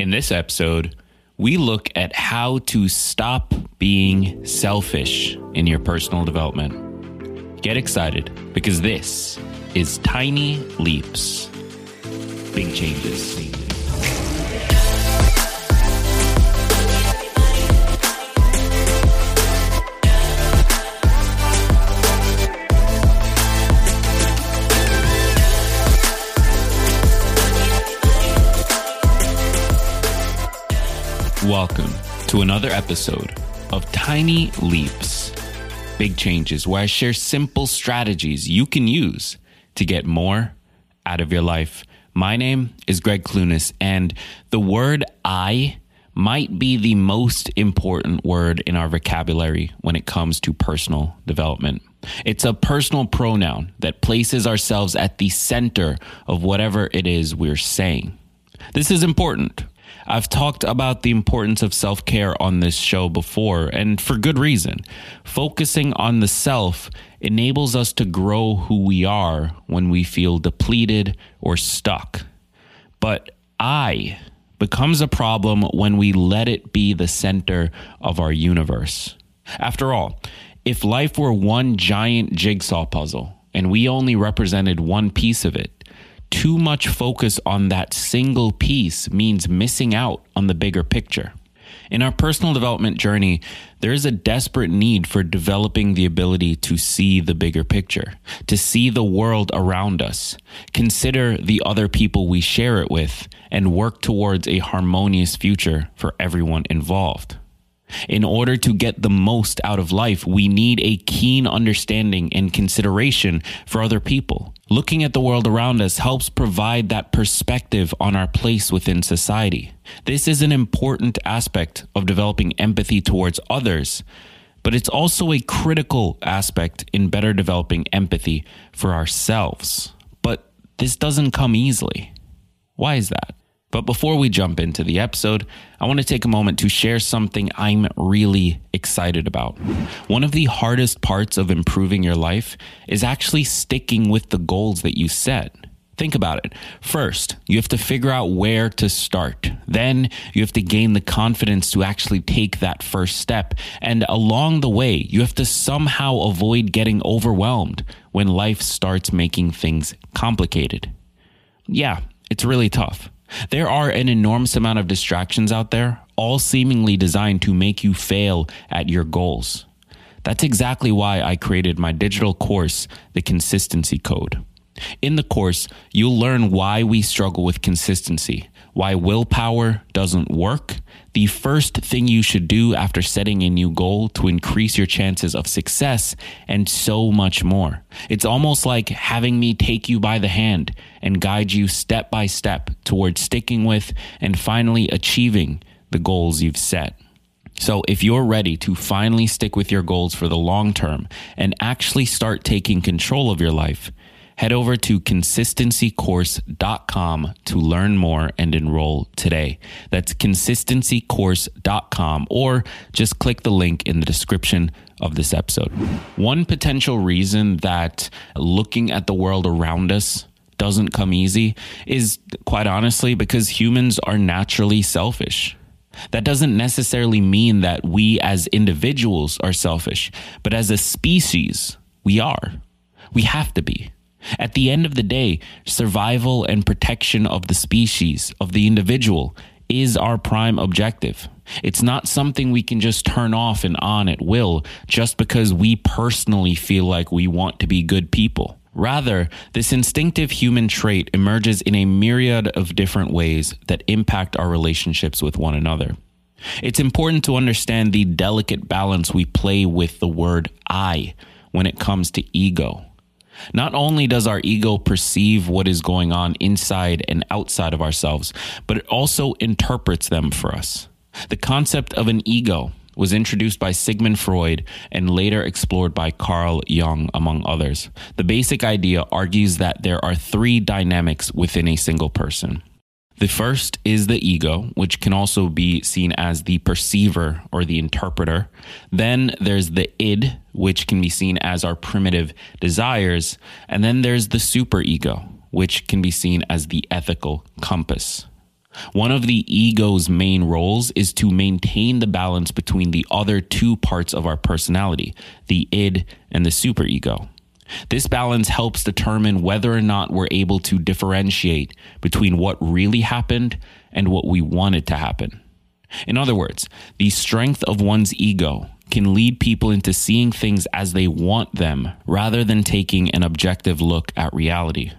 In this episode, we look at how to stop being selfish in your personal development. Get excited because this is Tiny Leaps, Big Changes. Welcome to another episode of Tiny Leaps, Big Changes, where I share simple strategies you can use to get more out of your life. My name is Gregg Clunis, and the word I might be the most important word in our vocabulary when it comes to personal development. It's a personal pronoun that places ourselves at the center of whatever it is we're saying. This is important I've talked about the importance of self care on this show before, and for good reason. Focusing on the self enables us to grow who we are when we feel depleted or stuck. But I becomes a problem when we let it be the center of our universe. After all, if life were one giant jigsaw puzzle and we only represented one piece of it, too much focus on that single piece means missing out on the bigger picture. In our personal development journey, there is a desperate need for developing the ability to see the bigger picture, to see the world around us, consider the other people we share it with, and work towards a harmonious future for everyone involved. In order to get the most out of life, we need a keen understanding and consideration for other people. Looking at the world around us helps provide that perspective on our place within society. This is an important aspect of developing empathy towards others, but it's also a critical aspect in better developing empathy for ourselves. But this doesn't come easily. Why is that? But before we jump into the episode, I want to take a moment to share something I'm really excited about. One of the hardest parts of improving your life is actually sticking with the goals that you set. Think about it. First, you have to figure out where to start. Then you have to gain the confidence to actually take that first step. And along the way, you have to somehow avoid getting overwhelmed when life starts making things complicated. Yeah, it's really tough. There are an enormous amount of distractions out there, all seemingly designed to make you fail at your goals. That's exactly why I created my digital course, The Consistency Code. In the course, you'll learn why we struggle with consistency, why willpower doesn't work, the first thing you should do after setting a new goal to increase your chances of success, and so much more. It's almost like having me take you by the hand and guide you step by step towards sticking with and finally achieving the goals you've set. So, if you're ready to finally stick with your goals for the long term and actually start taking control of your life, head over to consistencycourse.com to learn more and enroll today. That's consistencycourse.com or just click the link in the description of this episode. One potential reason that looking at the world around us doesn't come easy is quite honestly because humans are naturally selfish. That doesn't necessarily mean that we as individuals are selfish, but as a species, we are. We have to be. At the end of the day, survival and protection of the species, of the individual, is our prime objective. It's not something we can just turn off and on at will just because we personally feel like we want to be good people. Rather, this instinctive human trait emerges in a myriad of different ways that impact our relationships with one another. It's important to understand the delicate balance we play with the word I when it comes to ego. Not only does our ego perceive what is going on inside and outside of ourselves, but it also interprets them for us. The concept of an ego was introduced by Sigmund Freud and later explored by Carl Jung, among others. The basic idea argues that there are three dynamics within a single person the first is the ego, which can also be seen as the perceiver or the interpreter. Then there's the id, which can be seen as our primitive desires. And then there's the superego, which can be seen as the ethical compass. One of the ego's main roles is to maintain the balance between the other two parts of our personality, the id and the superego. This balance helps determine whether or not we're able to differentiate between what really happened and what we wanted to happen. In other words, the strength of one's ego can lead people into seeing things as they want them rather than taking an objective look at reality.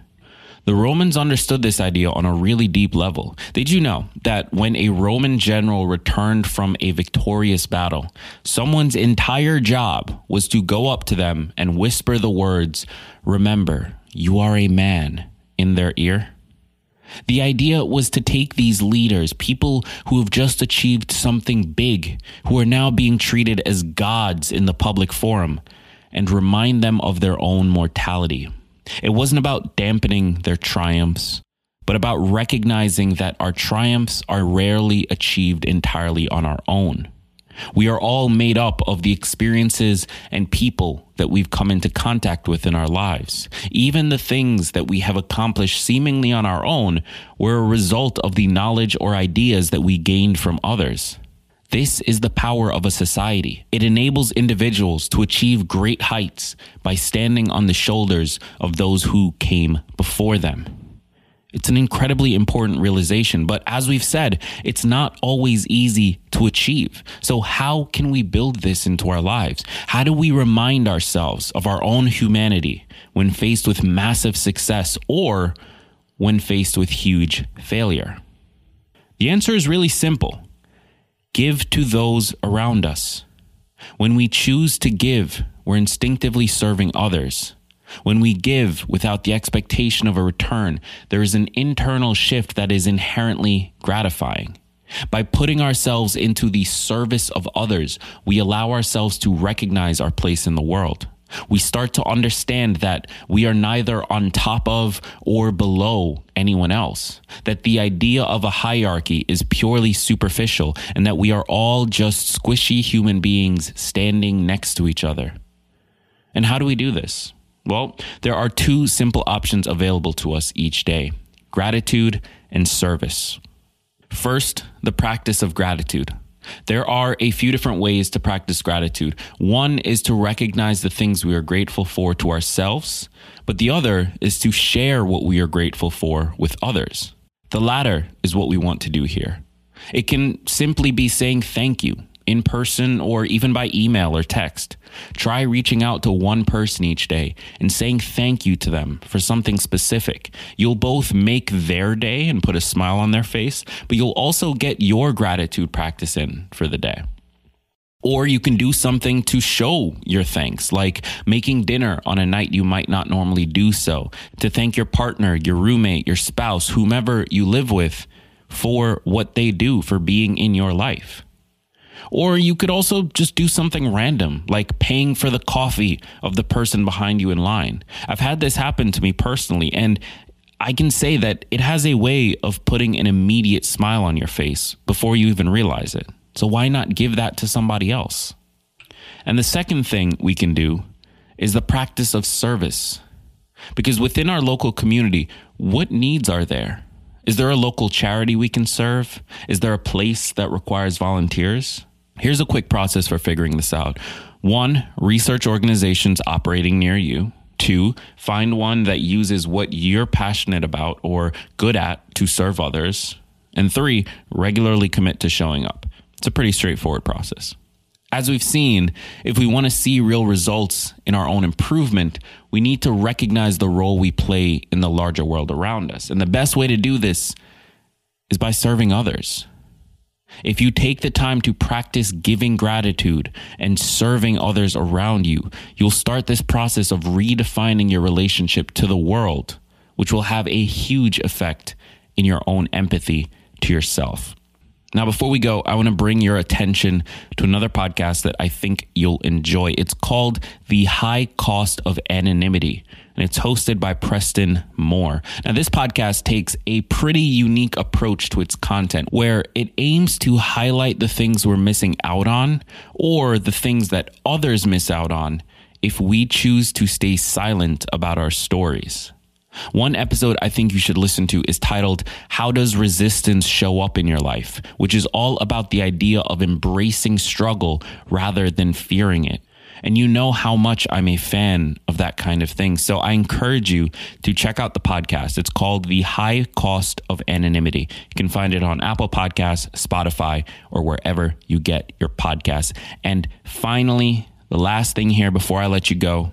The Romans understood this idea on a really deep level. Did you know that when a Roman general returned from a victorious battle, someone's entire job was to go up to them and whisper the words, Remember, you are a man, in their ear? The idea was to take these leaders, people who have just achieved something big, who are now being treated as gods in the public forum, and remind them of their own mortality. It wasn't about dampening their triumphs, but about recognizing that our triumphs are rarely achieved entirely on our own. We are all made up of the experiences and people that we've come into contact with in our lives. Even the things that we have accomplished seemingly on our own were a result of the knowledge or ideas that we gained from others. This is the power of a society. It enables individuals to achieve great heights by standing on the shoulders of those who came before them. It's an incredibly important realization, but as we've said, it's not always easy to achieve. So, how can we build this into our lives? How do we remind ourselves of our own humanity when faced with massive success or when faced with huge failure? The answer is really simple give to those around us. When we choose to give, we're instinctively serving others. When we give without the expectation of a return, there is an internal shift that is inherently gratifying. By putting ourselves into the service of others, we allow ourselves to recognize our place in the world we start to understand that we are neither on top of or below anyone else, that the idea of a hierarchy is purely superficial, and that we are all just squishy human beings standing next to each other. And how do we do this? Well, there are two simple options available to us each day gratitude and service. First, the practice of gratitude. There are a few different ways to practice gratitude. One is to recognize the things we are grateful for to ourselves, but the other is to share what we are grateful for with others. The latter is what we want to do here. It can simply be saying thank you in person or even by email or text. Try reaching out to one person each day and saying thank you to them for something specific. You'll both make their day and put a smile on their face, but you'll also get your gratitude practice in for the day. Or you can do something to show your thanks, like making dinner on a night you might not normally do so, to thank your partner, your roommate, your spouse, whomever you live with for what they do for being in your life. Or you could also just do something random, like paying for the coffee of the person behind you in line. I've had this happen to me personally, and I can say that it has a way of putting an immediate smile on your face before you even realize it. So why not give that to somebody else? And the second thing we can do is the practice of service. Because within our local community, what needs are there? Is there a local charity we can serve? Is there a place that requires volunteers? Here's a quick process for figuring this out. One, research organizations operating near you. Two, find one that uses what you're passionate about or good at to serve others. And three, regularly commit to showing up. It's a pretty straightforward process. As we've seen, if we want to see real results in our own improvement, we need to recognize the role we play in the larger world around us. And the best way to do this is by serving others. If you take the time to practice giving gratitude and serving others around you, you'll start this process of redefining your relationship to the world, which will have a huge effect in your own empathy to yourself. Now, before we go, I want to bring your attention to another podcast that I think you'll enjoy. It's called The High Cost of Anonymity, and it's hosted by Preston Moore. Now, this podcast takes a pretty unique approach to its content where it aims to highlight the things we're missing out on or the things that others miss out on if we choose to stay silent about our stories. One episode I think you should listen to is titled, How Does Resistance Show Up in Your Life? which is all about the idea of embracing struggle rather than fearing it. And you know how much I'm a fan of that kind of thing. So I encourage you to check out the podcast. It's called The High Cost of Anonymity. You can find it on Apple Podcasts, Spotify, or wherever you get your podcasts. And finally, the last thing here before I let you go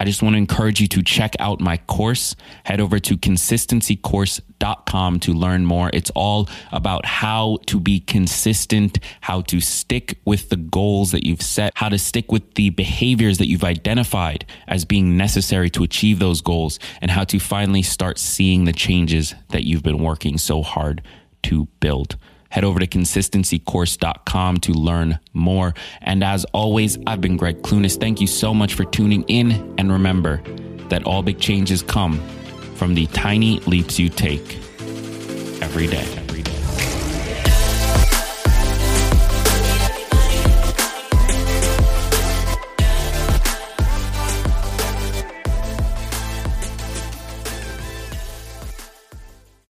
I just want to encourage you to check out my course. Head over to consistencycourse.com to learn more. It's all about how to be consistent, how to stick with the goals that you've set, how to stick with the behaviors that you've identified as being necessary to achieve those goals, and how to finally start seeing the changes that you've been working so hard to build. Head over to consistencycourse.com to learn more. And as always, I've been Gregg Clunis. Thank you so much for tuning in. And remember that all big changes come from the tiny leaps you take every day.